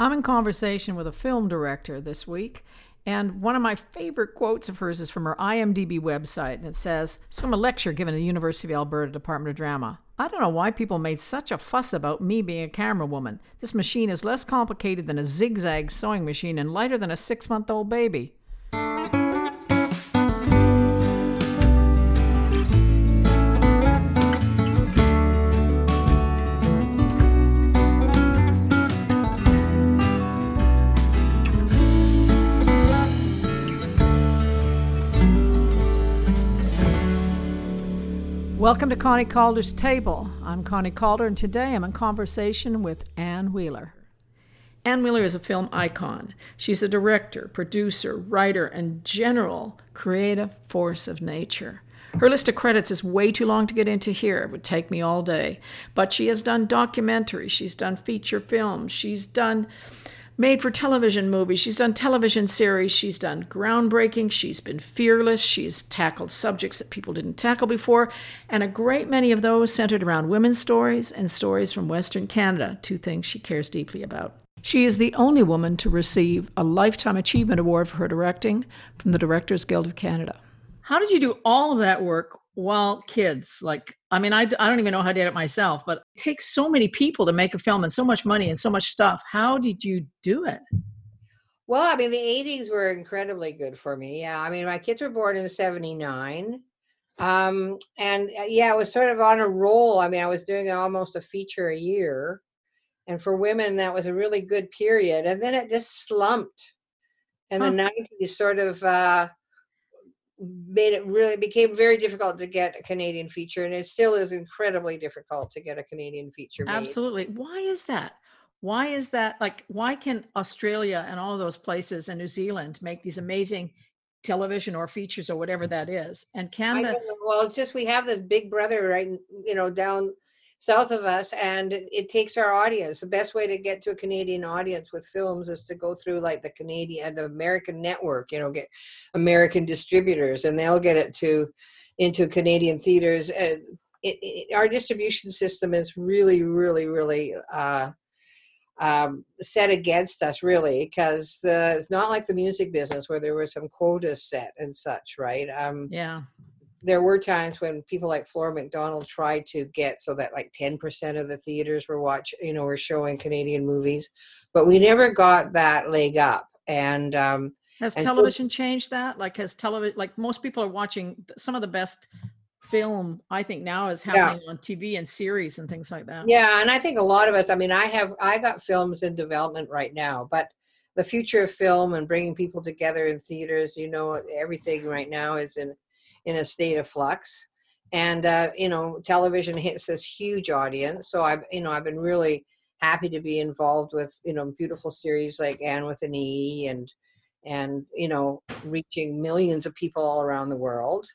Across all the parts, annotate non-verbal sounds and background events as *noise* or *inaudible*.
I'm in conversation with a film director this week, and one of my favorite quotes of hers is from her IMDb website, and it says, It's from a lecture given at the University of Alberta Department of Drama. I don't know why people made such a fuss about me being a camera woman. This machine is less complicated than a zigzag sewing machine and lighter than a six month old baby. Welcome to Connie Calder's Table. I'm Connie Calder, and today I'm in conversation with Anne Wheeler. Anne Wheeler is a film icon. She's a director, producer, writer, and general creative force of nature. Her list of credits is way too long to get into here. It would take me all day. But she has done documentaries, she's done feature films, she's done made for television movies. She's done television series. She's done groundbreaking. She's been fearless. She's tackled subjects that people didn't tackle before. And a great many of those centered around women's stories and stories from Western Canada, two things she cares deeply about. She is the only woman to receive a Lifetime Achievement Award for her directing from the Directors Guild of Canada. How did you do all of that work while kids? Like, I mean, I, I don't even know how I did it myself, but it takes so many people to make a film and so much money and so much stuff. How did you do it? Well, I mean, the 80s were incredibly good for me. Yeah. I mean, my kids were born in 79. Um, and uh, yeah, I was sort of on a roll. I mean, I was doing almost a feature a year. And for women, that was a really good period. And then it just slumped. And huh. the 90s sort of, uh, made it really became very difficult to get a Canadian feature, and it still is incredibly difficult to get a Canadian feature. Made. Absolutely. Why is that? Why is that? Like, why can Australia and all those places and New Zealand make these amazing television or features or whatever that is, and Canada? Well, it's just we have this big brother right, you know, down south of us and it takes our audience. The best way to get to a canadian audience with films is to go through like the canadian the american network you know get american distributors and they'll get it to into canadian theaters and it, it, our distribution system is really really really uh, um, set against us really because the it's not like the music business where there were some quotas set and such right? Um yeah there were times when people like Flora MacDonald tried to get so that like 10% of the theaters were watch, you know, were showing Canadian movies, but we never got that leg up. And um, has and television so, changed that? Like, has television, like most people are watching some of the best film, I think now is happening yeah. on TV and series and things like that. Yeah. And I think a lot of us, I mean, I have, I got films in development right now, but the future of film and bringing people together in theaters, you know, everything right now is in in a state of flux. And uh, you know television hits this huge audience. So i've you know i've been really happy to be involved with you know beautiful series like anne with an e and and you know reaching millions of people all around the world.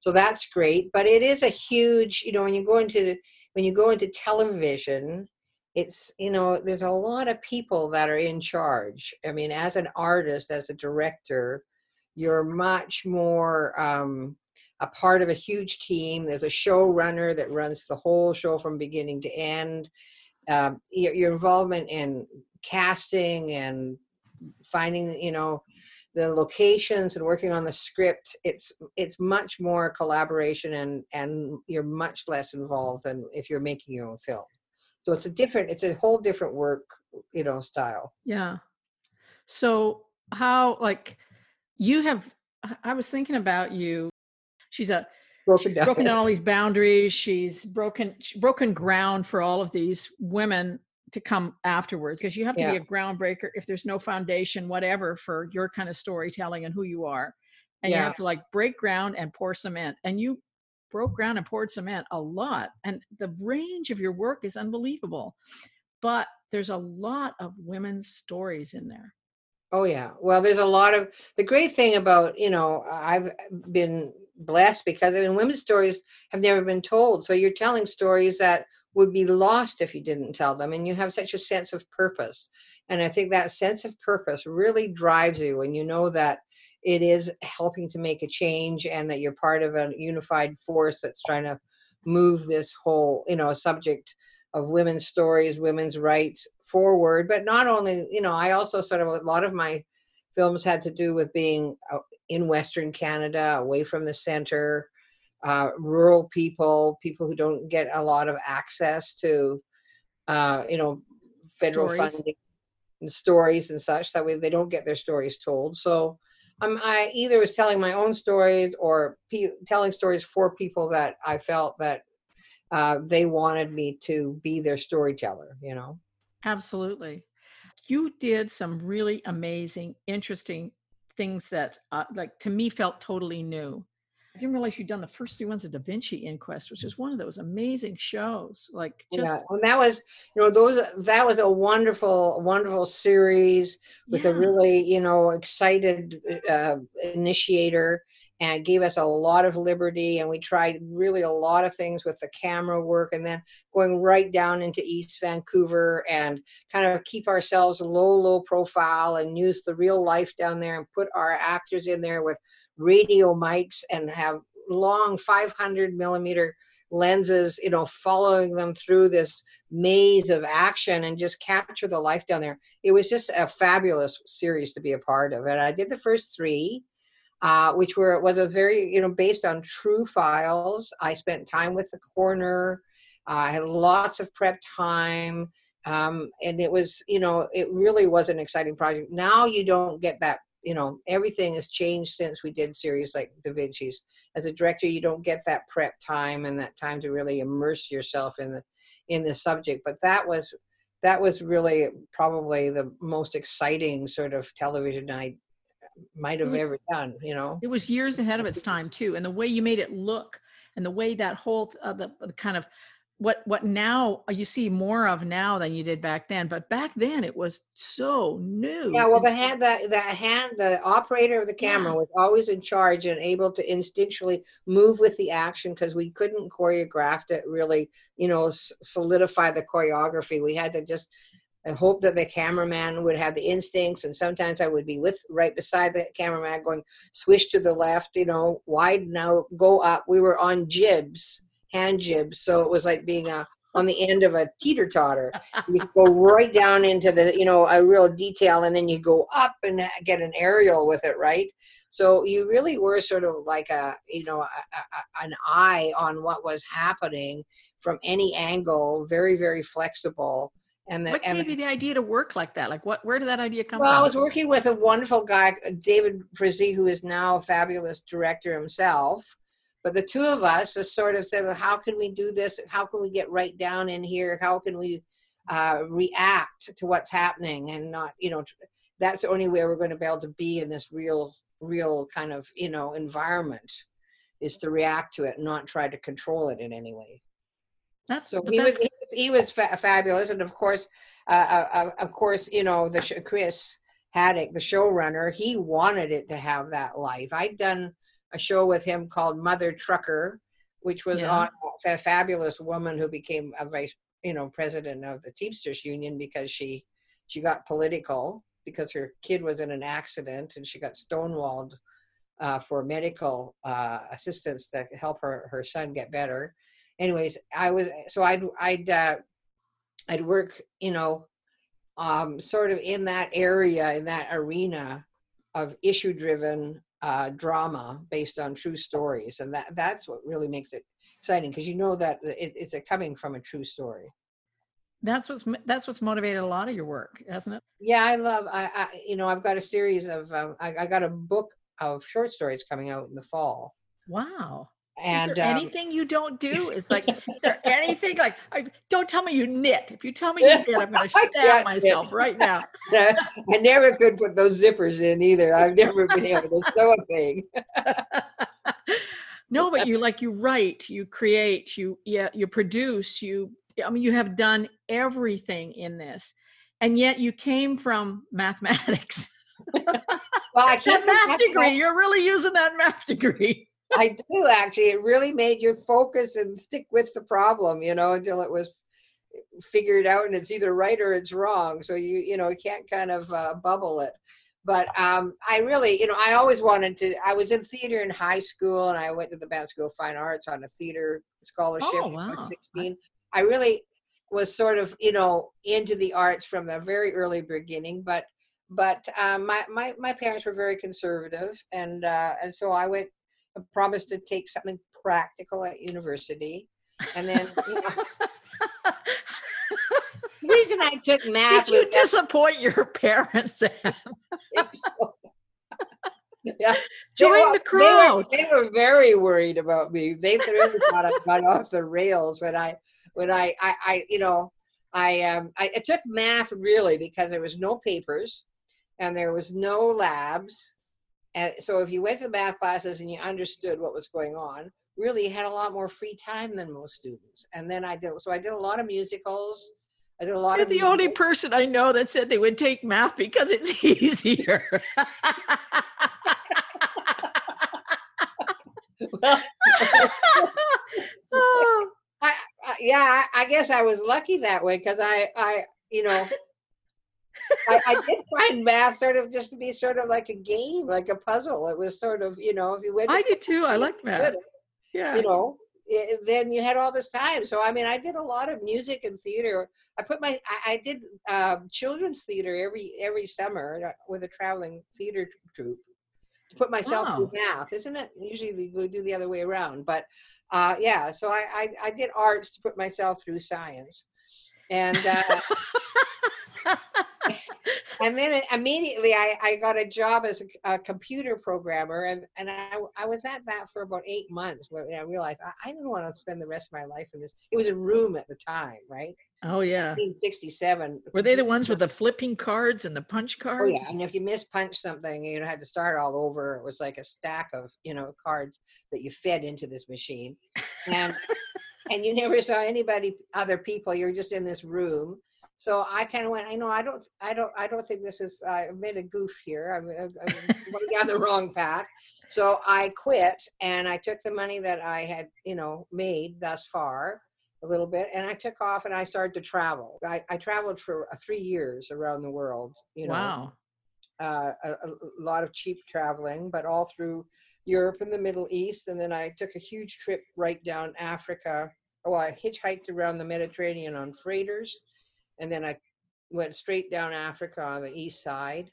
So that's great. But it is a huge you know when you go into when you go into television it's you know there's a lot of people that are in charge. I mean as an artist as a director you're much more um, a part of a huge team. There's a showrunner that runs the whole show from beginning to end. Um, your, your, involvement in casting and finding, you know, the locations and working on the script. It's it's much more collaboration and and you're much less involved than if you're making your own film. So it's a different, it's a whole different work, you know, style. Yeah. So how like you have I was thinking about you she's a broken she's down. broken down all these boundaries. She's broken broken ground for all of these women to come afterwards because you have to yeah. be a groundbreaker if there's no foundation whatever for your kind of storytelling and who you are and yeah. you have to like break ground and pour cement and you broke ground and poured cement a lot and the range of your work is unbelievable but there's a lot of women's stories in there oh yeah well there's a lot of the great thing about you know i've uh, been blessed because I mean women's stories have never been told. So you're telling stories that would be lost if you didn't tell them. And you have such a sense of purpose. And I think that sense of purpose really drives you and you know that it is helping to make a change and that you're part of a unified force that's trying to move this whole, you know, subject of women's stories, women's rights forward. But not only, you know, I also sort of a lot of my films had to do with being uh, in Western Canada, away from the center, uh, rural people, people who don't get a lot of access to, uh, you know, federal Stories. funding and stories and such. That way they don't get their stories told. So um, I either was telling my own stories or pe- telling stories for people that I felt that uh, they wanted me to be their storyteller, you know. Absolutely. You did some really amazing, interesting things that, uh, like, to me felt totally new. I didn't realize you'd done the first three ones of Da Vinci Inquest, which is one of those amazing shows. Like, just yeah, and that was, you know, those that was a wonderful, wonderful series with a really, you know, excited uh, initiator, and gave us a lot of liberty. And we tried really a lot of things with the camera work, and then going right down into East Vancouver and kind of keep ourselves low, low profile and use the real life down there and put our actors in there with radio mics and have long 500 millimeter lenses, you know, following them through this maze of action and just capture the life down there. It was just a fabulous series to be a part of. And I did the first three, uh, which were was a very, you know, based on true files. I spent time with the coroner. I had lots of prep time. Um, and it was, you know, it really was an exciting project. Now you don't get that you know everything has changed since we did series like da vinci's as a director you don't get that prep time and that time to really immerse yourself in the in the subject but that was that was really probably the most exciting sort of television i might have ever done you know it was years ahead of its *laughs* time too and the way you made it look and the way that whole uh, the, the kind of what what now you see more of now than you did back then but back then it was so new yeah well the hand the, the hand the operator of the camera Yeah. was always in charge and able to instinctually move with the action because we couldn't choreograph it really you know solidify the choreography we had to just I hope that the cameraman would have the instincts, and sometimes I would be with right beside the cameraman, going swish to the left, you know, widen out, go up. We were on jibs, hand jibs, so it was like being a on the end of a teeter totter. You go right down into the, you know, a real detail, and then you go up and get an aerial with it, right? So you really were sort of like a, you know, a, a, an eye on what was happening from any angle, very, very flexible. And the, what and gave you the idea to work like that like what where did that idea come from? well, I was working with a wonderful guy, David Frazee, who is now a fabulous director himself. But the two of us just sort of said, well, how can we do this? How can we get right down in here? How can we uh, react to what's happening and not, you know, that's the only way we're going to be able to be in this real, real kind of, you know, environment is to react to it, and not try to control it in any way. that's So but he that's he, was fa- fabulous, and of course, uh, uh, uh, of course, you know the sh- Chris Haddock, the showrunner, he wanted it to have that life. I'd done a show with him called Mother Trucker, which was Yeah. on a fabulous woman who became a vice, you know, president of the Teamsters Union because she she got political because her kid was in an accident and she got stonewalled uh, for medical uh, assistance to help her her son get better. Anyways, I was so I'd I'd uh, I'd work you know um, sort of in that area in that arena of issue driven uh, drama based on true stories, and that that's what really makes it exciting because you know that it, it's a coming from a true story. that's what's that's what's motivated a lot of your work hasn't it Yeah, I love. I, I you know I've got a series of um, I, I got a book of short stories coming out in the fall, wow and is there um, anything you don't do? Is like, is there *laughs* anything like? I, don't tell me you knit. If you tell me you knit, I'm going *laughs* to stab myself right now. *laughs* I never could put those zippers in either. I've never been able to sew a thing. no, but you like you write, you create, you yeah, you produce, you. I mean, you have done everything in this, and yet you came from mathematics. Well, I can't math degree. You're really using that math degree. I do actually. It really made you focus and stick with the problem, you know, until it was figured out and it's either right or it's wrong. So you, you know, you can't kind of uh, bubble it. But um, I really, you know, I always wanted to. I was in theater in high school, and I went to the Banff School of Fine Arts on a theater scholarship Oh, wow. 16. I really, was sort of you know into the arts from the very early beginning, but but um, my, my my parents were very conservative, and uh, and so I went promised to take something practical at university, and then you know, *laughs* the reason I took math Did you disappoint your parents? *laughs* Yeah, Join were- the crowd. They were, they were very worried about me. They really thought I got off the rails when I when I I, I you know I um I, I took math really because there was no papers and there was no labs. And so if you went to the math classes and you understood what was going on, really you had a lot more free time than most students. And then I did so I did a lot of musicals. I did a lot You're of the only person I know that said they would take math because it's *laughs* easier. Well, *laughs* *laughs* I, I, yeah, I, I guess I was lucky that way because I, I, you know, I, I did *laughs* find math sort of just to be sort of like a game, like a puzzle. It was sort of, you know, if you went, I did too. I college, like math. Yeah. You know, i- then you had all this time. So I mean, I did a lot of music and theater. I put my, I, I did um, children's theater every every summer uh, with a traveling theater troupe to put myself through math, isn't it? Usually we do the other way around, but uh, yeah. So I, I I did arts to put myself through science, and uh, *laughs* and then immediately I, I got a job as a, a computer programmer, and and I I was at that for about eight months when I realized I, I didn't want to spend the rest of my life in this. It was a room at the time, right? oh yeah. 1967. Were they the ones with the flipping cards and the punch cards? Oh yeah, and if you mispunched something, you had to start all over. It was like a stack of you know cards that you fed into this machine, and *laughs* and you never saw anybody, other people. You're just in this room. So I kind of went. I know I don't. I don't. I don't think this is. I made a goof here. I'm, I'm going down the wrong path. So I quit, and I took the money that I had, you know, made thus far, a little bit, and I took off and I started to travel. I, I traveled for uh, three years around the world. You know, wow. uh, a, a lot of cheap traveling, but all through Europe and the Middle East. And then I took a huge trip right down Africa. Well, I hitchhiked around the Mediterranean on freighters, and then I went straight down Africa on the east side.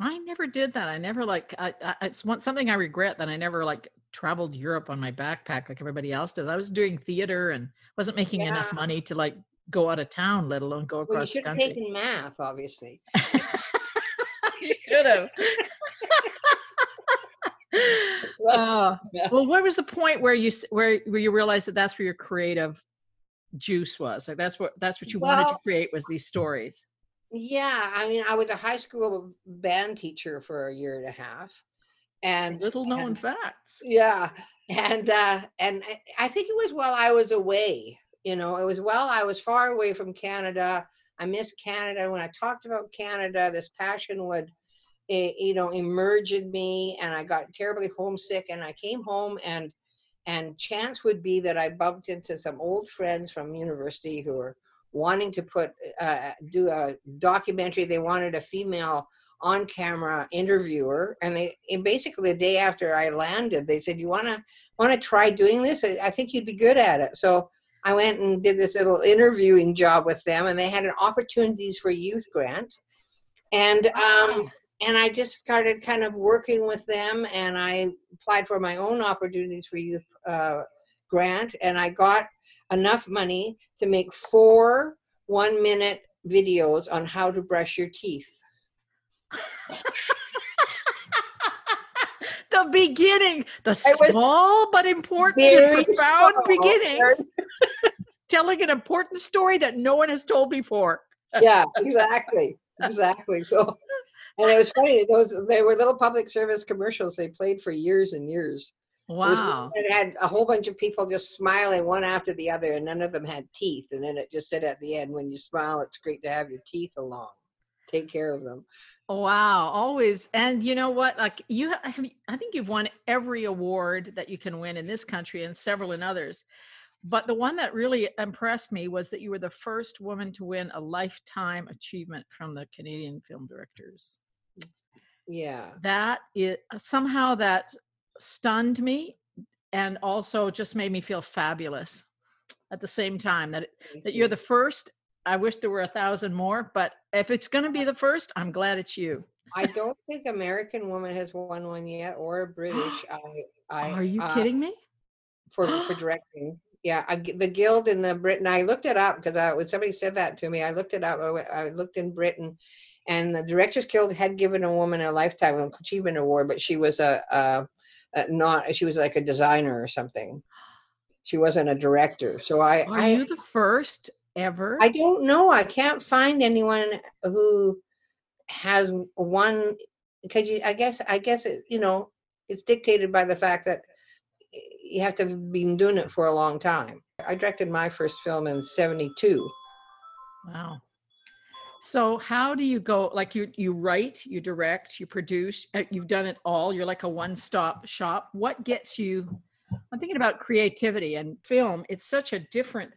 I never did that. I never like. I, I, it's one something I regret that I never like traveled Europe on my backpack like everybody else does. I was doing theater and wasn't making enough money to like go out of town, let alone go Well, you across the should have country. taken math, obviously. *laughs* you should have. *laughs* Uh, well, what was the point where you where where you realized that that's where your creative juice was? Like that's what that's what you wanted to create was these stories. Yeah, I mean, I was a high school band teacher for a year and a half, and Little known and- facts. yeah and uh and I- think it was while i was away you know it was while i was far away from canada i miss canada when i talked about canada this passion would eh, you know emerge in me and i got terribly homesick and i came home and and chance would be that i bumped into some old friends from university who were wanting to put uh, do a documentary. They wanted a female on camera interviewer and they and basically the day after i landed they said you want to try doing this? I, I think you'd be good at it. So i went and did this little interviewing job with them and they had an opportunities for youth grant. And um and i just started kind of working with them and i applied for my own opportunities for youth uh, grant and i got enough money to make four one minute videos on how to brush your teeth *laughs* the beginning, the small but important profound small, beginnings, *laughs* *laughs* telling an important story that no one has told before. yeah, exactly, exactly. So, and it was funny. Those they were little public service commercials. They played for years and years. It was- Wow. It had a whole bunch of people just smiling one after the other, and none of them had teeth. And then it just said at the end, "When you smile, it's great to have your teeth along. Take care of them." Wow, always. And you know what? Like you have I think you've won every award that you can win in this country and several in others. But the one that really impressed me was that you were the first woman to win a lifetime achievement from the Canadian Film Directors. Yeah. that it somehow that stunned me and also just made me feel fabulous. at the same time that that you're the first. I wish there were a thousand more, but if it's going to be the first, I'm glad it's you. I don't think American Woman has won one yet, or British. I, *gasps* I Are you uh, kidding me? for for *gasps* directing? Yeah, I the Guild in the Britain. I looked it up because I, when somebody said that to me, I looked it up. I, I looked in Britain, and the Directors Guild had given a woman a lifetime achievement award, but she was a, a, a not. She was like a designer or something. She wasn't a director. So I, Are I you the first ever? I don't know. I can't find anyone who has one because you. I guess. I guess it. You know, it's dictated by the fact that you have to have been doing it for a long time. I directed my first film in '72. Wow. So how do you go like you you write, you direct, you produce, uh, you've done it all. You're like a one-stop shop. What gets you I'm thinking about creativity and film. It's such a different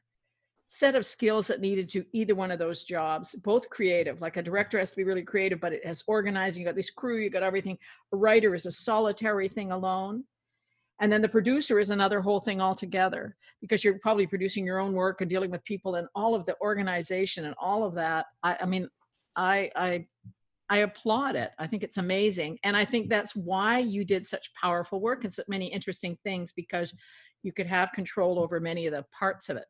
set of skills that needed to either one of those jobs, both creative. Like a director has to be really creative, but it has organizing, you got this crew, you got everything. A writer is a solitary thing alone. And then the producer is another whole thing altogether because you're probably producing your own work and dealing with people and all of the organization and all of that. I, I mean, I, I, I applaud it. I think it's amazing. And I think that's why you did such powerful work and so many interesting things because you could have control over many of the parts of it.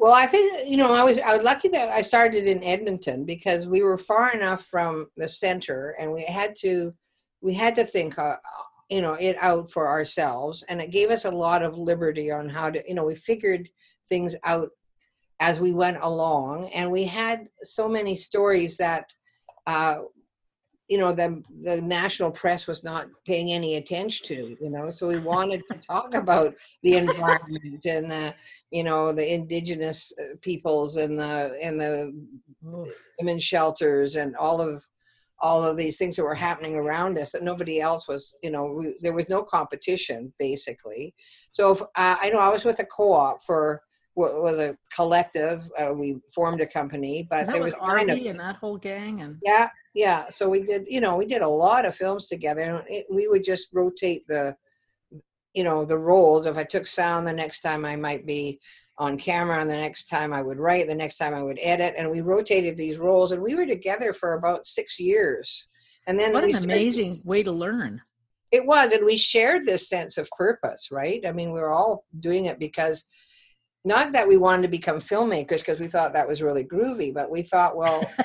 Well, I think you know I was I was lucky that I started in Edmonton because we were far enough from the center, and we had to we had to think uh, you know it out for ourselves, and it gave us a lot of liberty on how to you know we figured things out as we went along, and we had so many stories that. Uh, you know the the national press was not paying any attention to you know so we wanted to talk about the environment and the you know the indigenous uh, peoples and the and the women's shelters and all of all of these things that were happening around us that nobody else was you know we, there was no competition basically so if, uh, i know i was with a co-op for what was a collective uh, we formed a company but there was kind of and that whole gang? And yeah yeah so we did you know we did a lot of films together and it, we would just rotate the you know the roles if i took sound the next time i might be on camera and the next time i would write the next time i would edit and we rotated these roles and we were together for about six years and then what an started- amazing way to learn. it was and we shared this sense of purpose right i mean we were all doing it because not that we wanted to become filmmakers because we thought that was really groovy but we thought well *laughs*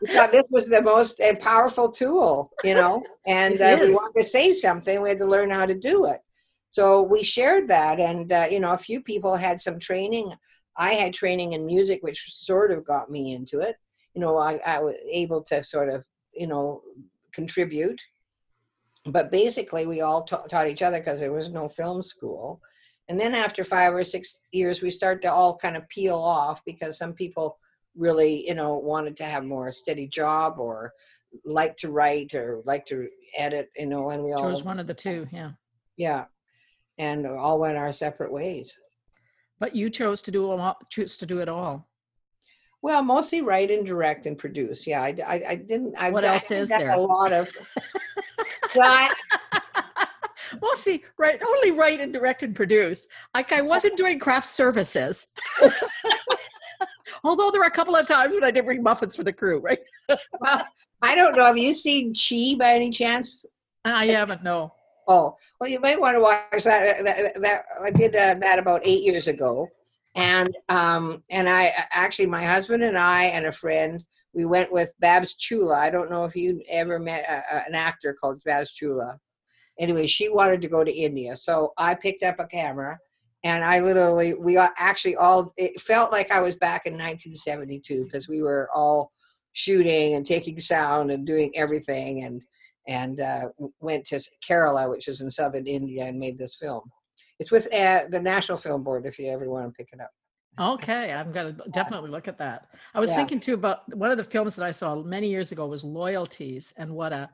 we thought this was the most uh, powerful tool, you know, and uh, if we wanted to say something, we had to learn how to do it. So we shared that, and uh, you know, a few people had some training. I had training in music, which sort of got me into it. You know, I, I was able to sort of, you know, contribute. But basically, we all ta- taught each other because there was no film school. And then after five or six years, we start to all kind of peel off because some people really, you know, wanted to have more steady job or like to write or like to edit, you know, and we all, Chose one of the two, yeah. yeah, and all went our separate ways. But you chose to do a lot, choose to do it all. Well, mostly write and direct and produce. Yeah, I, I, I didn't. I, What else haven't is there? A lot of. *laughs* well, I, *laughs* well, see, right, only write and direct and produce. Like I wasn't doing craft services. *laughs* Although there were a couple of times when I did bring muffins for the crew, right? well, I don't know. Have you seen Chi by any chance? I haven't, no. Oh, well, you might want to watch that. That, that I did uh, that about eight years ago, and um, and I actually, my husband and I and a friend, we went with Babs Chula. I don't know if you ever met uh, uh, an actor called Babs Chula. Anyway, she wanted to go to India, so I picked up a camera, and I literally, we actually all. It felt like I was back in 1972 because we were all shooting and taking sound and doing everything and and uh, went to Kerala, which is in southern India, and made this film. It's with uh, the National Film Board if you ever want to pick it up. Okay, I'm gonna definitely look at that. I was Yeah. thinking too about one of the films that I saw many years ago was Loyalties, and what a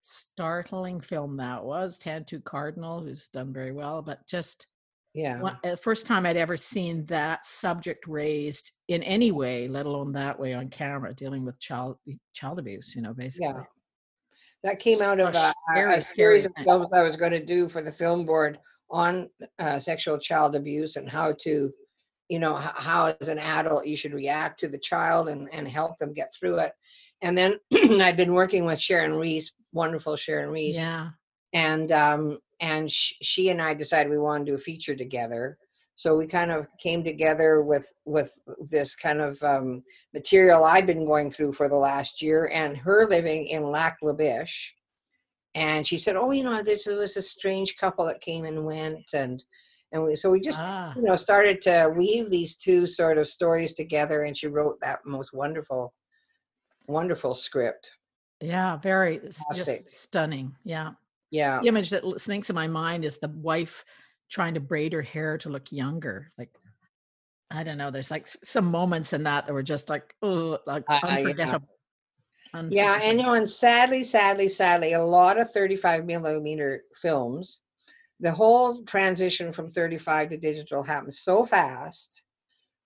startling film that was. Tantoo Cardinal, who's done very well, but just Yeah, one, uh, first time I'd ever seen that subject raised in any way, let alone that way on camera, dealing with child child abuse. You know, basically. That came out of So a, a- series of films I was going to do for the film board on uh, sexual child abuse and how to you know h- how as an adult you should react to the child and, and help them get through it. And then *clears throat* i'd been working with sharon riis wonderful sharon riis. Yeah. and um and sh- she and i decided we wanted to do a feature together so we kind of came together with with this kind of um, material i'd been going through for the last year and her living in lac la biche and she said oh you know this was a strange couple that came and went and and we, so we just Ah, you know started to weave these two sort of stories together and she wrote that most wonderful wonderful script yeah. Very Fantastic. just stunning. Yeah. yeah The image that l- in my mind is the wife trying to braid her hair to look younger. Like, I don't know. There's like some moments in that that were just like, oh, like Uh, yeah. unforgettable. Yeah, and you know, and sadly, sadly, sadly, a lot of 35 millimeter films, the whole transition from 35 to digital happened so fast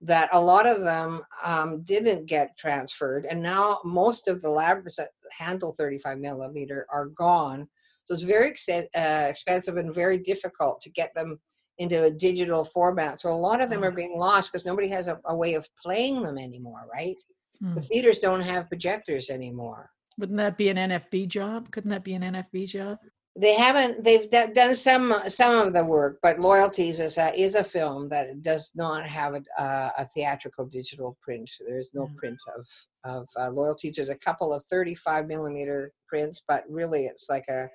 that a lot of them um, didn't get transferred, and now most of the labs that handle 35 millimeter are gone. It's very ex- uh, expensive and very difficult to get them into a digital format. So a lot of them are Ah. being lost because nobody has a, a way of playing them anymore, right? Hmm. The theaters don't have projectors anymore. Wouldn't that be an NFB job? Couldn't that be an NFB job? They haven't. They've d- done some some of the work, but Loyalties is a is a film that does not have a, uh, a theatrical digital print. There's no Yeah. print of of uh, Loyalties. There's a couple of 35 millimeter prints, but really, it's like a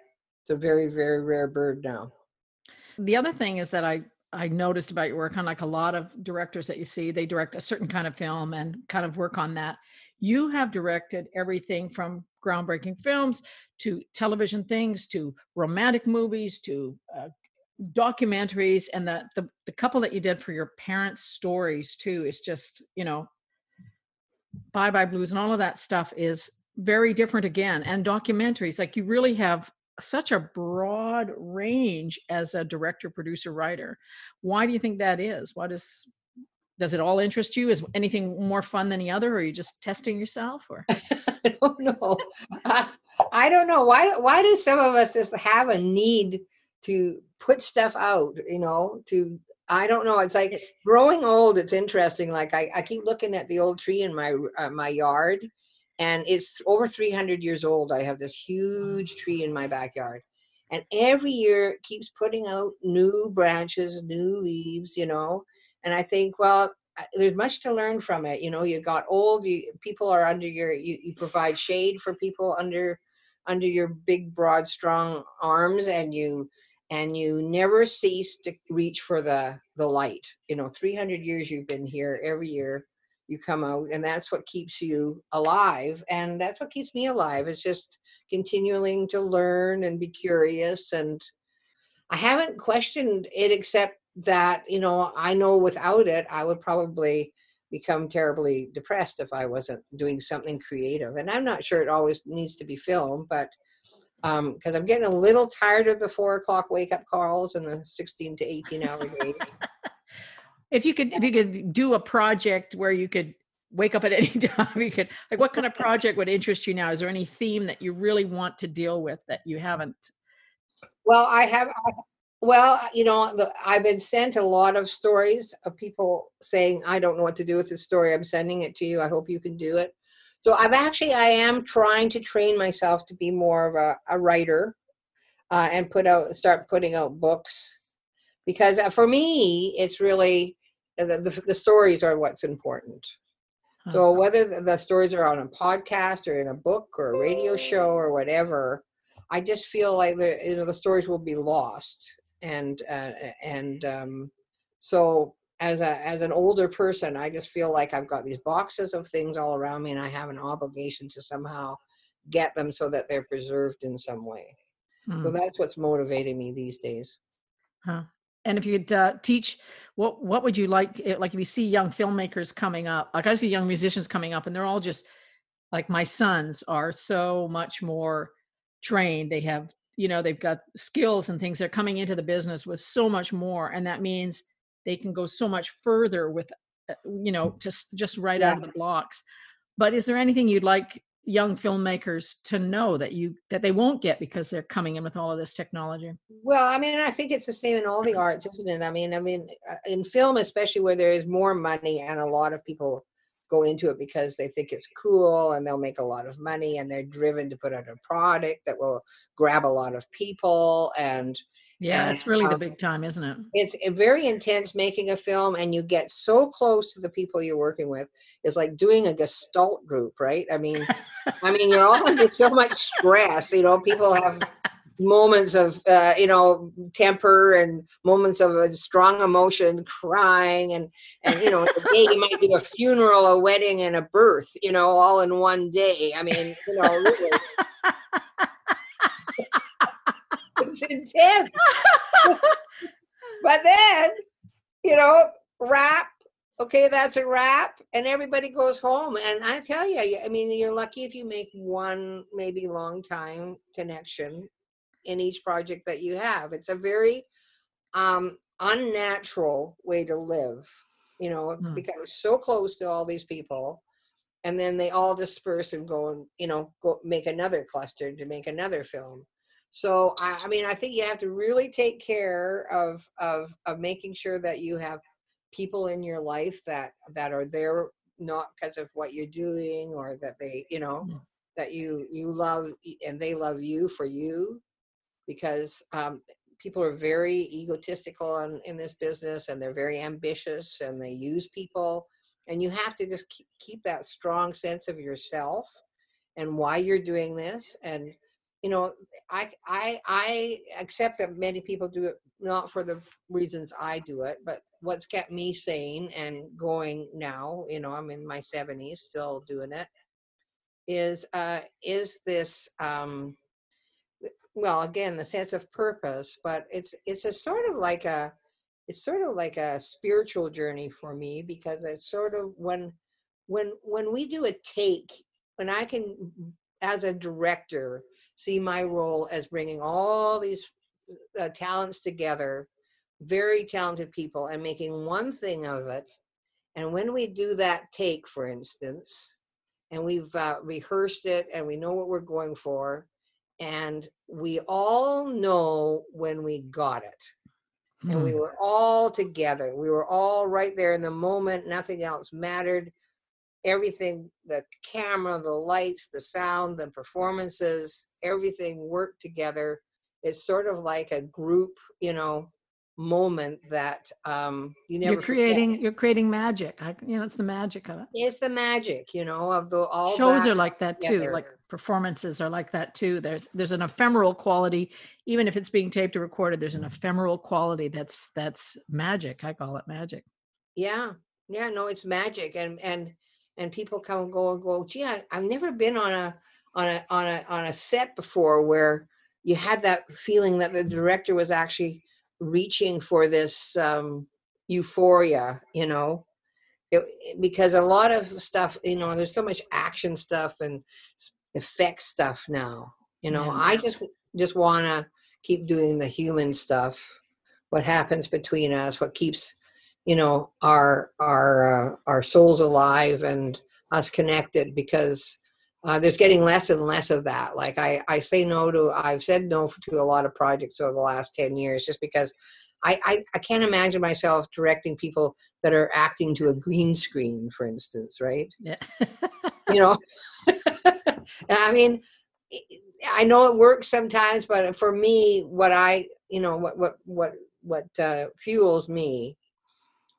it's a very very rare bird now. The other thing is that I I noticed about your work on like a lot of directors that you see, they direct a certain kind of film and kind of work on that. You have directed everything from groundbreaking films to television things to romantic movies to uh, documentaries and the, the the couple that you did for your parents' stories too is just you know bye bye blues and all of that stuff is very different again and documentaries like you really have such a broad range as a director producer writer why do you think that is what is does it all interest you is anything more fun than the other or are you just testing yourself or *laughs* I don't know. I, I don't know why. Why do some of us just have a need to put stuff out? You know, to I don't know. It's like growing old. It's interesting. Like I, I keep looking at the old tree in my uh, my yard, and it's over 300 years old. I have this huge tree in my backyard, and every year it keeps putting out new branches, new leaves. You know, and I think, well, there's much to learn from it. You know, you got old. You people are under your. You, you provide shade for people under under your big, broad, strong arms, and you and you never cease to reach for the the light. You know, 300 years you've been here. Every year you come out, and that's what keeps you alive, and that's what keeps me alive. It's just continuing to learn and be curious and I haven't questioned it except that, you know, I know without it, I would probably become terribly depressed if I wasn't doing something creative. And I'm not sure it always needs to be film, but um, because I'm getting a little tired of the four o'clock wake up calls and the 16 to 18 hour *laughs* days. If you could if you could do a project where you could wake up at any *laughs* time you could like what kind of project would interest you now is there any theme that you really want to deal with that you haven't Well, I have. I, well, you know, the, I've been sent a lot of stories of people saying, "I don't know what to do with this story. I'm sending it to you. I hope you can do it." So I've actually, I am trying to train myself to be more of a, a writer uh, and put out, start putting out books, because uh, for me, it's really uh, the, the, the stories are what's important. So whether the, the stories are on a podcast or in a book or a radio show or whatever, I just feel like the you know the stories will be lost, and uh, and um, so as a as an older person, I just feel like I've got these boxes of things all around me, and I have an obligation to somehow get them so that they're preserved in some way. Hmm. So that's what's motivating me these days. Huh. And if you could uh, teach, what what would you like? eh, Like if you see young filmmakers coming up, like I see young musicians coming up, and they're all just like my sons are so much more trained. They have, you know, they've got skills and things. They're coming into the business with so much more, and that means they can go so much further with, uh, you know, just just right out of the blocks. But is there anything you'd like young filmmakers to know that you that they won't get because they're coming in with all of this technology? Well i mean i think it's the same in all the arts isn't it? I mean i mean uh, in film especially where there is more money and a lot of people go into it because they think it's cool and they'll make a lot of money and they're driven to put out a product that will grab a lot of people and yeah, it's really um, the big time, isn't it? It's very intense making a film, and you get so close to the people you're working with. It's like doing a gestalt group, right? I mean, I mean, you're all under so much stress. You know, people have moments of uh, you know temper and moments of a strong emotion crying and and you know a day you *laughs* might do a funeral a wedding and a birth you know all in one day i mean you know really *laughs* it's intense. *laughs* but then, you know, wrap. Okay, that's a wrap, and everybody goes home. And I tell you, I mean, you're lucky if you make one maybe long time connection in each project that you have. It's a very um, unnatural way to live. You know, hmm. because so close to all these people, and then they all disperse and go and you know go make another cluster to make another film so I, I mean, I think you have to really take care of of of making sure that you have people in your life that that are there not because of what you're doing or that they you know mm. that you you love and they love you for you because um, people are very egotistical in, in this business and they're very ambitious and they use people and you have to just keep, that strong sense of yourself and why you're doing this and you know i i i accept that many people do it not for the reasons i do it but what's kept me sane and going now you know i'm in my 70s still doing it is uh is this um well again the sense of purpose but it's it's a sort of like a it's sort of like a spiritual journey for me because it's sort of when when when we do a take when i can as a director see my role as bringing all these uh, talents together, very talented people, and making one thing of it. And when we do that take, for instance, and we've uh, rehearsed it and we know what we're going for, and we all know when we got it. Mm. And we hmm. were all together. We were all right there in the moment. Nothing else mattered everything the camera the lights the sound the performances everything worked together it's sort of like a group you know moment that um you never you're creating forget. you're creating magic I, you know it's the magic of it it's the magic you know of the all shows are like that together. too like performances are like that too there's there's an ephemeral quality even if it's being taped or recorded there's an ephemeral quality that's that's magic i call it magic yeah yeah no it's magic and and and people come and go and go, gee, I, I've never been on a on a on a on a set before where you had that feeling that the director was actually reaching for this um, euphoria, you know, it, because a lot of stuff, you know, there's so much action stuff and effect stuff now. You know, yeah. I just just want to keep doing the human stuff. What happens between us? What keeps you know our our uh, our souls alive and us connected because uh, there's getting less and less of that like i i say no to i've said no to a lot of projects over the last 10 years just because I, I, I can't imagine myself directing people that are acting to a green screen, for instance, right? Yeah. you know, *laughs* I mean, I know it works sometimes, but for me, what I, you know, what what what what uh, fuels me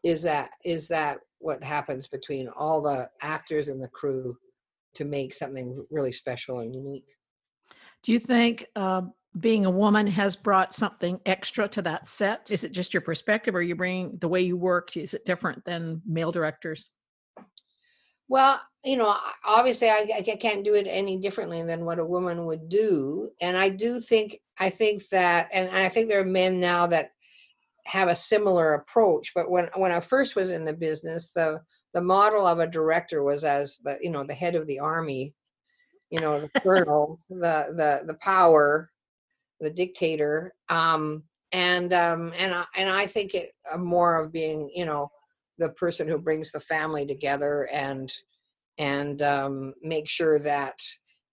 is that is that what happens between all the actors and the crew to make something really special and unique do you think uh, being a woman has brought something extra to that set is it just your perspective or you bring the way you work is it different than male directors well you know obviously I, I can't do it any differently than what a woman would do and i do think i think that and i think there are men now that have a similar approach. But when when I first was in the business, the the model of a director was as the you know the head of the army, you know the colonel, *laughs* the the the power, the dictator, um, and um, and I, and I think it uh, more of being you know the person who brings the family together and and um, make sure that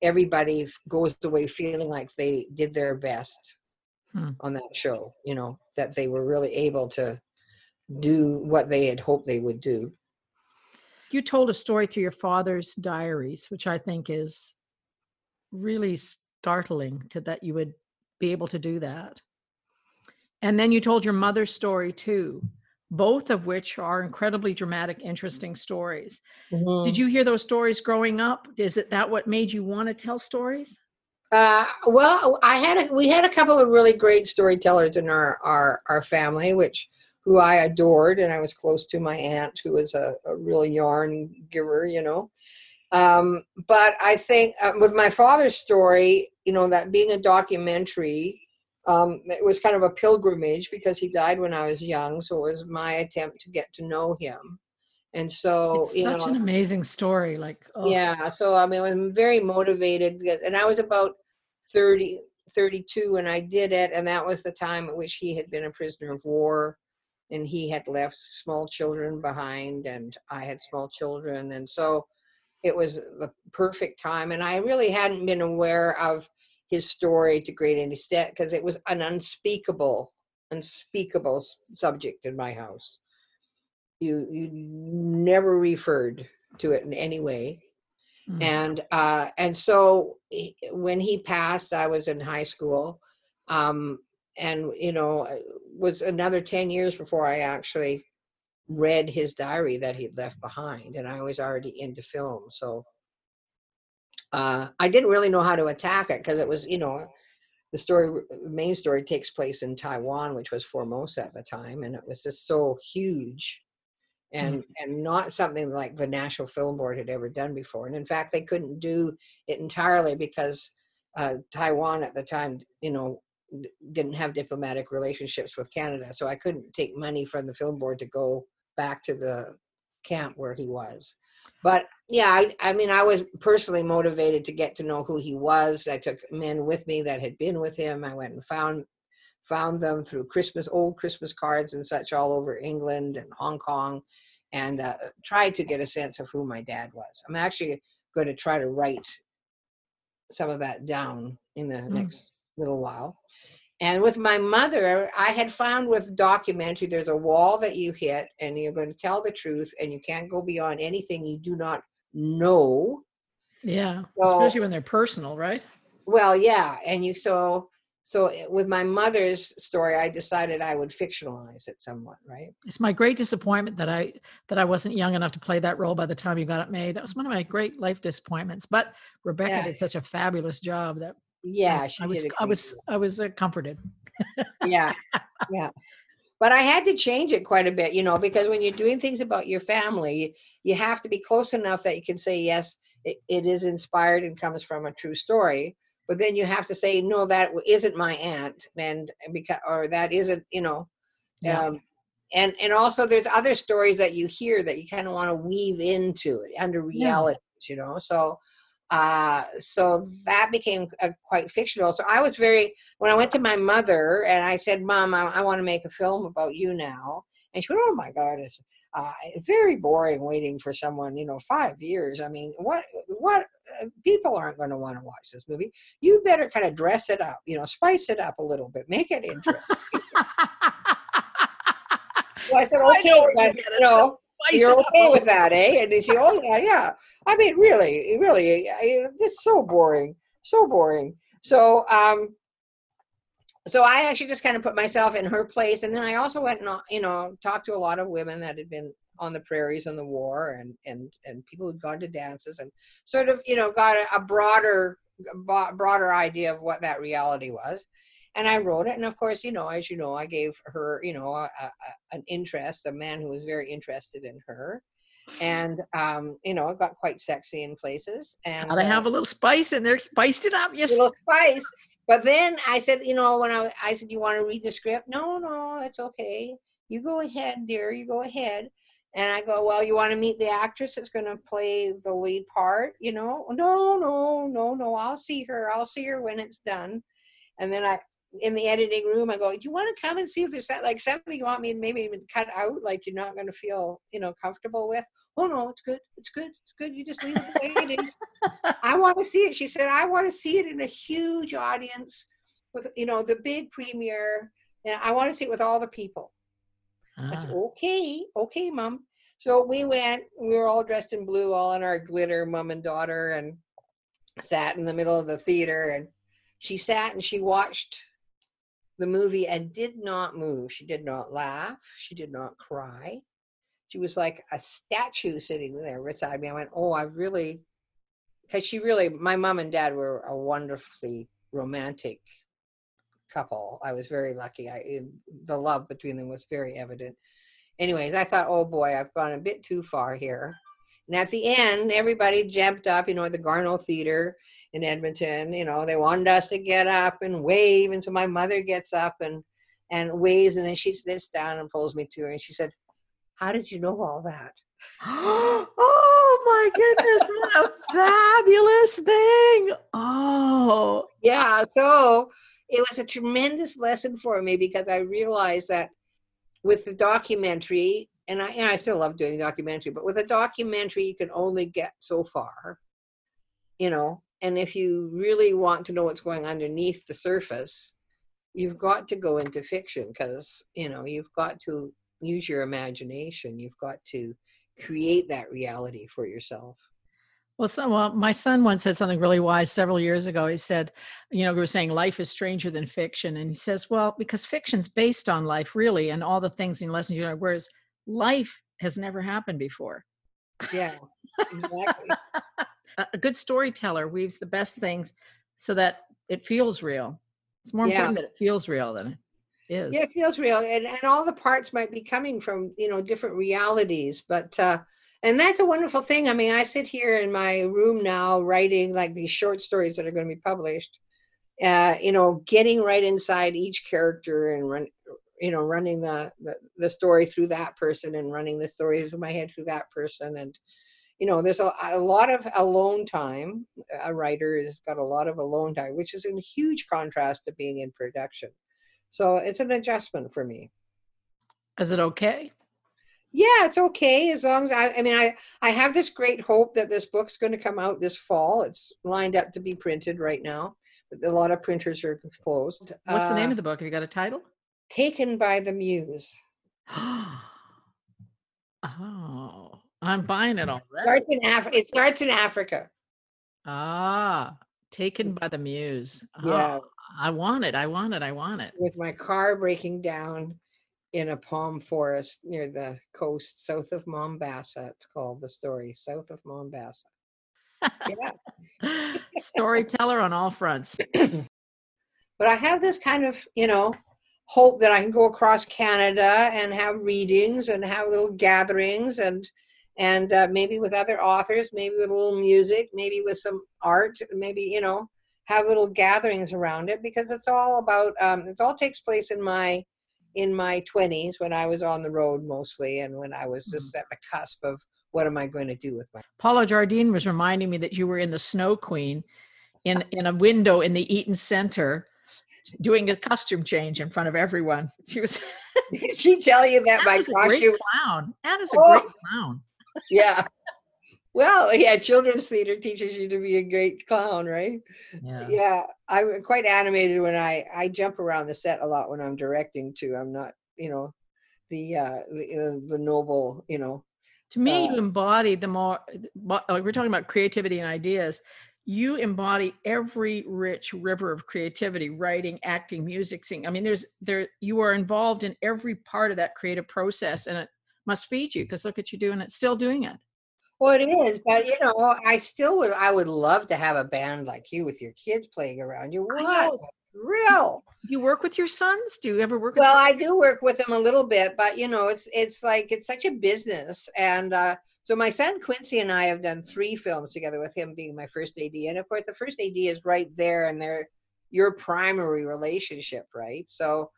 everybody goes away feeling like they did their best hmm. on that show. You know that they were really able to do what they had hoped they would do. You told a story through your father's diaries, which I think is really startling to that you would be able to do that. And then you told your mother's story too, both of which are incredibly dramatic, interesting stories. Mm-hmm. Did you hear those stories growing up? Is it that what made you want to tell stories? Uh, well, I had a, we had a couple of really great storytellers in our, our our family, which who I adored, and I was close to my aunt, who was a, a real yarn giver, you know. Um, but I think uh, with my father's story, you know, that being a documentary, um, it was kind of a pilgrimage because he died when I was young. So it was my attempt to get to know him. And so, it's such know, an amazing story. Like, oh. yeah. So, I mean, I was very motivated. And I was about 30, 32 when I did it. And that was the time at which he had been a prisoner of war and he had left small children behind and I had small children. And so it was the perfect time. And I really hadn't been aware of his story to great extent because it was an unspeakable, unspeakable subject in my house. You you never referred to it in any way. Mm-hmm. And uh, and so when he passed, I was in high school, um, and you know, was another ten years before I actually read his diary that he'd left behind, and I was already into film, so uh, I didn't really know how to attack it because it was, you know, the story, the main story takes place in Taiwan, which was Formosa at the time, and it was just so huge, and mm-hmm. and not something like the National Film Board had ever done before. And in fact, they couldn't do it entirely because uh, Taiwan at the time, you know, didn't have diplomatic relationships with Canada, so I couldn't take money from the film board to go back to the camp where he was. But yeah, I, I mean, I was personally motivated to get to know who he was. I took men with me that had been with him. I went and found found them through Christmas, old Christmas cards and such all over England and Hong Kong, and uh, tried to get a sense of who my dad was. I'm actually going to try to write some of that down in the mm. next little while. And with my mother, I had found with documentary, there's a wall that you hit, and you're going to tell the truth, and you can't go beyond anything you do not know. Yeah, so, especially when they're personal, right? Well, yeah, and you so so with my mother's story, I decided I would fictionalize it somewhat, right? It's my great disappointment that I that I wasn't young enough to play that role by the time you got it made. That was one of my great life disappointments. But Rebecca yeah. did such a fabulous job that yeah i was i was i was uh, comforted yeah *laughs* yeah but i had to change it quite a bit you know because when you're doing things about your family you have to be close enough that you can say yes it, it is inspired and comes from a true story but then you have to say no that isn't my aunt and because or that isn't you know yeah. um, and and also there's other stories that you hear that you kind of want to weave into it under reality yeah. you know so uh, so that became uh, quite fictional. So I was very, when I went to my mother and I said, Mom, I, I want to make a film about you now. And she went, Oh my God, it's uh, very boring waiting for someone, you know, five years. I mean, what, what, uh, people aren't going to want to watch this movie. You better kind of dress it up, you know, spice it up a little bit, make it interesting. *laughs* so I said, Okay, but, you know, you're okay with that, eh? And she, oh yeah, yeah. I mean, really, really, it's so boring, so boring. So, um, so I actually just kind of put myself in her place, and then I also went and you know talked to a lot of women that had been on the prairies in the war, and and and people who'd gone to dances, and sort of you know got a, a broader broader idea of what that reality was and I wrote it. And of course, you know, as you know, I gave her, you know, a, a, an interest, a man who was very interested in her. And, um, you know, it got quite sexy in places. And have uh, a little spice in there, spiced it up. Yes. A little spice. But then I said, you know, when I, I said, you want to read the script? No, no, it's okay. You go ahead, dear. You go ahead. And I go, well, you want to meet the actress that's going to play the lead part? You know, no, no, no, no. I'll see her. I'll see her when it's done. And then I, in the editing room. I go, "Do you want to come and see if there's that, like something you want me to maybe even cut out, like you're not going to feel, you know, comfortable with?" Oh no, it's good. It's good. It's good. You just leave it the way it is. *laughs* I want to see it. She said, "I want to see it in a huge audience with, you know, the big premiere. And I want to see it with all the people." Ah. "Okay, okay, mom." So we went. We were all dressed in blue, all in our glitter, mom and daughter, and sat in the middle of the theater. And she sat and she watched the movie and did not move. She did not laugh. She did not cry. She was like a statue sitting there beside me. I went, "Oh, I really," because she really, my mom and dad were a wonderfully romantic couple. I was very lucky. I eh, the love between them was very evident. Anyways, I thought, oh boy, I've gone a bit too far here. And at the end, everybody jumped up, you know, at the Garneau Theater in Edmonton. You know, they wanted us to get up and wave. And so my mother gets up and and waves, and then she sits down and pulls me to her, and she said, "How did you know all that?" *gasps* oh my goodness, what a fabulous thing. Oh, yeah so it was a tremendous lesson for me because i realized that with the documentary and i and i still love doing documentary but with a documentary you can only get so far you know and if you really want to know what's going underneath the surface you've got to go into fiction because you know you've got to use your imagination you've got to create that reality for yourself Well, so, well, my son once said something really wise several years ago. He said, you know, we were saying life is stranger than fiction. And he says, well, because fiction's based on life, really, and all the things and lessons you know, whereas life has never happened before. yeah exactly *laughs* A good storyteller weaves the best things so that it feels real. It's more Yeah. important that it feels real than it is. Yeah, it feels real, and and all the parts might be coming from you know different realities, but uh, and that's a wonderful thing. I mean, I sit here in my room now writing like these short stories that are going to be published. Uh, you know, getting right inside each character and run, you know, running the, the the story through that person and running the story through my head through that person, and you know, there's a, a lot of alone time. A writer has got a lot of alone time, which is in huge contrast to being in production. So it's an adjustment for me. Is it okay? Yeah, it's okay as long as I. I mean, I I have this great hope that this book's going to come out this fall. It's lined up to be printed right now, but a lot of printers are closed. What's the name Uh, of the book? Have you got a title? Taken by the Muse. *gasps* oh, I'm buying it already. Starts in Af- It starts in Africa. Ah, taken by the muse. Yeah. Oh, I want it. I want it. I want it. with my car breaking down in a palm forest near the coast south of Mombasa. It's called the story south of Mombasa. Yeah. *laughs* Storyteller on all fronts. *clears throat* but I have this kind of, you know, hope that I can go across Canada and have readings and have little gatherings and and uh, maybe with other authors, maybe with a little music, maybe with some art, maybe you know, have little gatherings around it because it's all about. Um, it all takes place in my in my twenties when I was on the road mostly and when I was just at the cusp of what am I going to do with my Paula Jardine was reminding me that you were in the Snow Queen in, in a window in the Eaton Center doing a costume change in front of everyone. *laughs* She was Did she tell you that my a great costume? clown. Anna's a Oh. great clown. *laughs* Yeah. Well, yeah, children's theater teaches you to be a great clown, right? Yeah. Yeah, I'm quite animated when I I jump around the set a lot when I'm directing too. I'm not, you know, the uh the, uh, the noble, you know. To me, Uh, you embody the more, like we're talking about creativity and ideas. You embody every rich river of creativity, writing, acting, music, singing. I mean, there's there, you are involved in every part of that creative process and it must feed you because look at you doing it, still doing it. Well, it is, but you know, I still would I would love to have a band like you with your kids playing around you. What? Real. You work with your sons? Do you ever work with Well, your- I do work with them a little bit, but you know, it's it's like it's such a business. And uh, so my son Quincy and I have done three films together with him being my first AD. And of course, the first AD is right there, and they're your primary relationship, right? So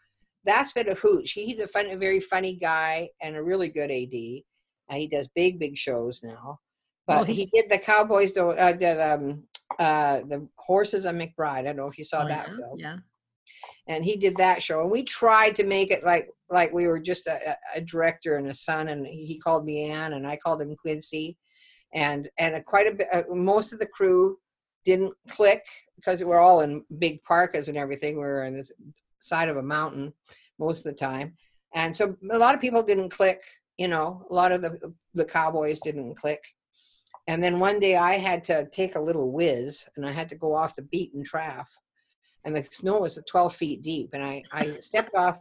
that's been a hooch. He's a fun, a very funny guy, and a really good AD. Uh, he does big, big shows now. But Well, he- he, did the Cowboys, though, uh, did um, uh, the Horses of McBride. I don't know if you saw Oh, that yeah, film yeah. and he did that show. And we tried to make it like like we were just a, a director and a son, and he called me Anne, and I called him Quincy, and and a, quite a bit. Uh, most of the crew didn't click because we're all in big parkas and everything. We we're on the side of a mountain most of the time, and so a lot of people didn't click. You know, a lot of the the cowboys didn't click. And then one day I had to take a little whiz, and I had to go off the beaten track and the snow was 12 feet deep and i i *laughs* stepped off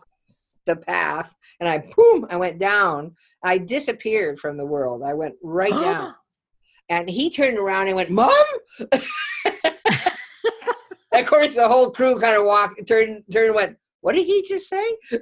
the path and i boom i went down. I disappeared from the world. I went right down. *gasps* And he turned around and went mom? *laughs* Of course the whole crew kind of walked turned turned and went what did he just say *laughs*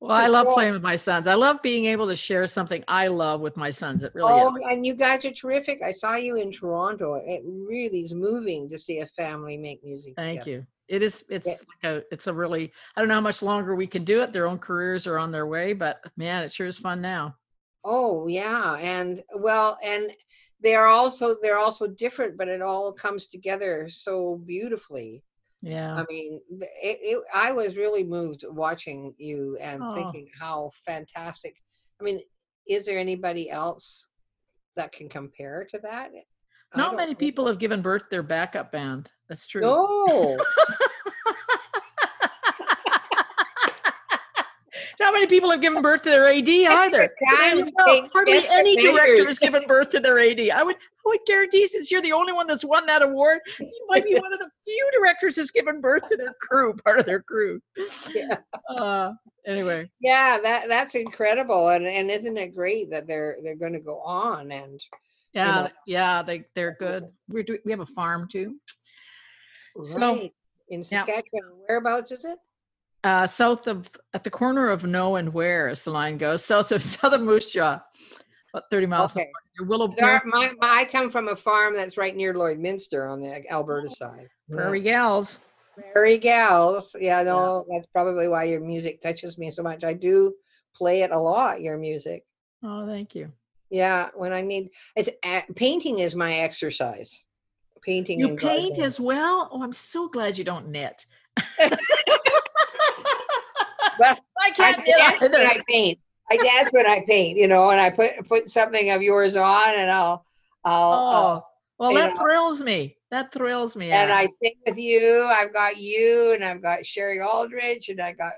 Well, I love playing with my sons. I love being able to share something I love with my sons. It really oh, is. and you guys are terrific. I saw you in Toronto. It really is moving to see a family make music. Thank together. you. It is. It's yeah. like a. It's a really. I don't know how much longer we can do it. Their own careers are on their way, but man, it sure is fun now. Oh yeah, and well, and they're also they're also different, but it all comes together so beautifully. Yeah. I mean, it, it, I was really moved watching you and oh. thinking how fantastic. I mean, is there anybody else that can compare to that? Not many people have given birth their backup band. That's true. No. *laughs* *laughs* Not many people have given birth to their AD *laughs* either. hardly any director has given birth to their AD. I would, I would guarantee, since you're the only one that's won that award, you might be *laughs* one of the few directors who's given birth to their crew, part of their crew. Yeah. Uh, anyway. Yeah, that that's incredible, and and isn't it great that they're they're going to go on and. Yeah, you know, yeah, they they're good. We do we have a farm too. Right. So in Saskatchewan, yeah. whereabouts is it? Uh, south of at the corner of no and where as the line goes *laughs* south of south of moose jaw about 30 miles okay. willow there, my, my, i come from a farm that's right near lloydminster on the alberta oh, side. prairie yeah. gals. Prairie gals. Yeah no yeah. that's probably why your music touches me so much. I do play it a lot your music. Oh thank you. Yeah when i need it's uh, painting is my exercise. Painting you paint gardening. as well? Oh i'm so glad you don't knit *laughs* *laughs* well, I can't I, that's when I paint. I that's when I paint, you know, and I put put something of yours on, and I'll I'll. Oh, uh, well, that know, thrills me. That thrills me. And I sing with you. I've got you, and I've got Sherry Aldridge, and I got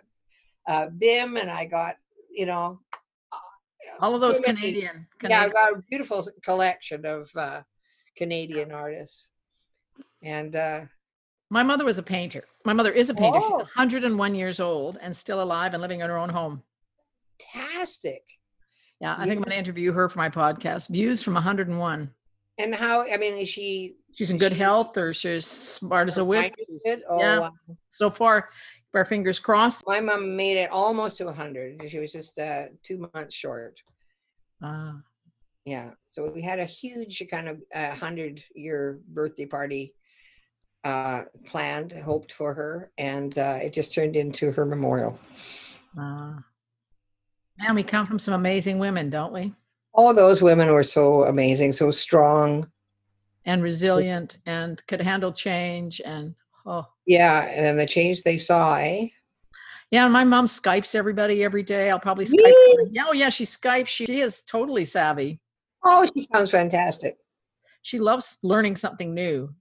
uh, Bim, and I got you know. All of those so Canadian, Canadian, Yeah, I've got a beautiful collection of uh, Canadian artists, and uh, my mother was a painter. My mother is a painter. Oh. She's 101 years old and still alive and living in her own home. Fantastic. Yeah, I think I'm going to interview her for my podcast. Views from 101. And how? I mean, is she? She's in good she, health, or she's smart as a whip. Oh, yeah. Wow. So far, our fingers crossed. My mom made it almost to 100. She was just uh, two months short. Ah. Yeah. So we had a huge kind of uh, 100 year birthday party uh, planned, hoped for her, and uh, it just turned into her memorial. Uh, man, we come from some amazing women, don't we? All those women were so amazing, so strong, and resilient, and could handle change. And oh, yeah, and the change they saw, eh? Yeah, my mom Skypes everybody every day. I'll probably Skype. Really? Yeah, oh yeah, she Skypes. She, she is totally savvy. Oh, she sounds fantastic. She loves learning something new.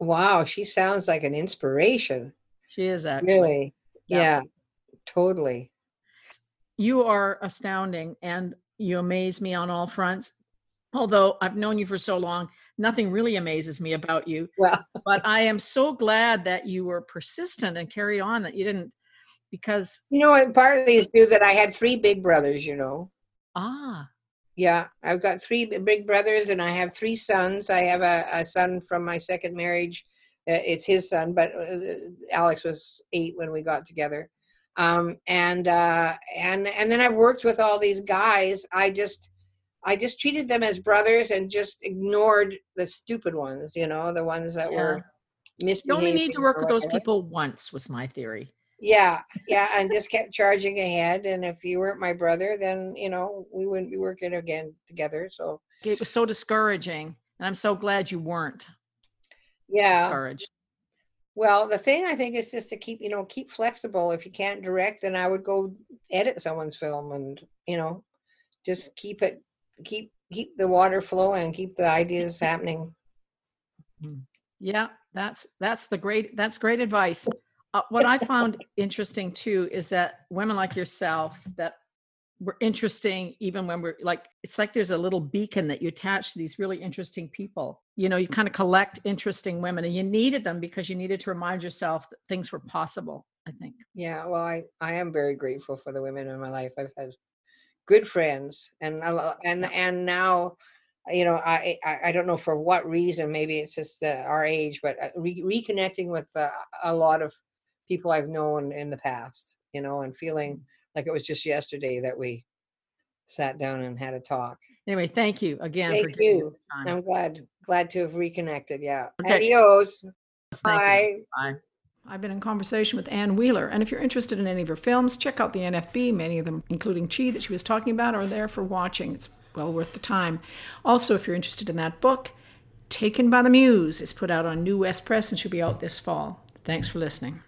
Wow, she sounds like an inspiration. She is actually. Really? Yeah. yeah, totally. You are astounding and you amaze me on all fronts. Although I've known you for so long, nothing really amazes me about you. Well, *laughs* but I am so glad that you were persistent and carried on that you didn't because you know partly is due that I had three big brothers, you know. Ah. Yeah, I've got three big brothers and I have three sons. I have a, a son from my second marriage. Uh, it's his son, but uh, Alex was eight when we got together. Um, and uh, and and then I've worked with all these guys. I just I just treated them as brothers and just ignored the stupid ones. You know, the ones that yeah. were misbehaving. You only need to work with those people once. Was my theory. Yeah, yeah, and just kept charging ahead. And if you weren't my brother, then you know we wouldn't be working again together. So it was so discouraging, and I'm so glad you weren't. Yeah, discouraged. Well, the thing I think is just to keep, you know, keep flexible. If you can't direct, then I would go edit someone's film and, you know, just keep it, keep, keep the water flowing, keep the ideas happening. Mm-hmm. Yeah, that's that's the great that's great advice. Uh, what I found interesting too is that women like yourself that were interesting even when we're like it's like there's a little beacon that you attach to these really interesting people. You know, you kind of collect interesting women and you needed them because you needed to remind yourself that things were possible, I think. Yeah, well, I, I am very grateful for the women in my life. I've had good friends and and and now you know I, I I don't know for what reason maybe it's just uh, our age but uh, re- reconnecting with uh, a lot of people I've known in the past you know and feeling mm. like it was just yesterday that we sat down and had a talk Anyway, thank you again Thank giving you. time. I'm glad glad to have reconnected yeah Okay. adios Thank you. bye Bye. I've been in conversation with Anne Wheeler, and if you're interested in any of her films, check out the NFB. Many of them, including Chi that she was talking about, are there for watching. It's well worth the time. Also, if you're interested in that book, Taken by the Muse is put out on NeWest Press and should be out this fall. Thanks for listening.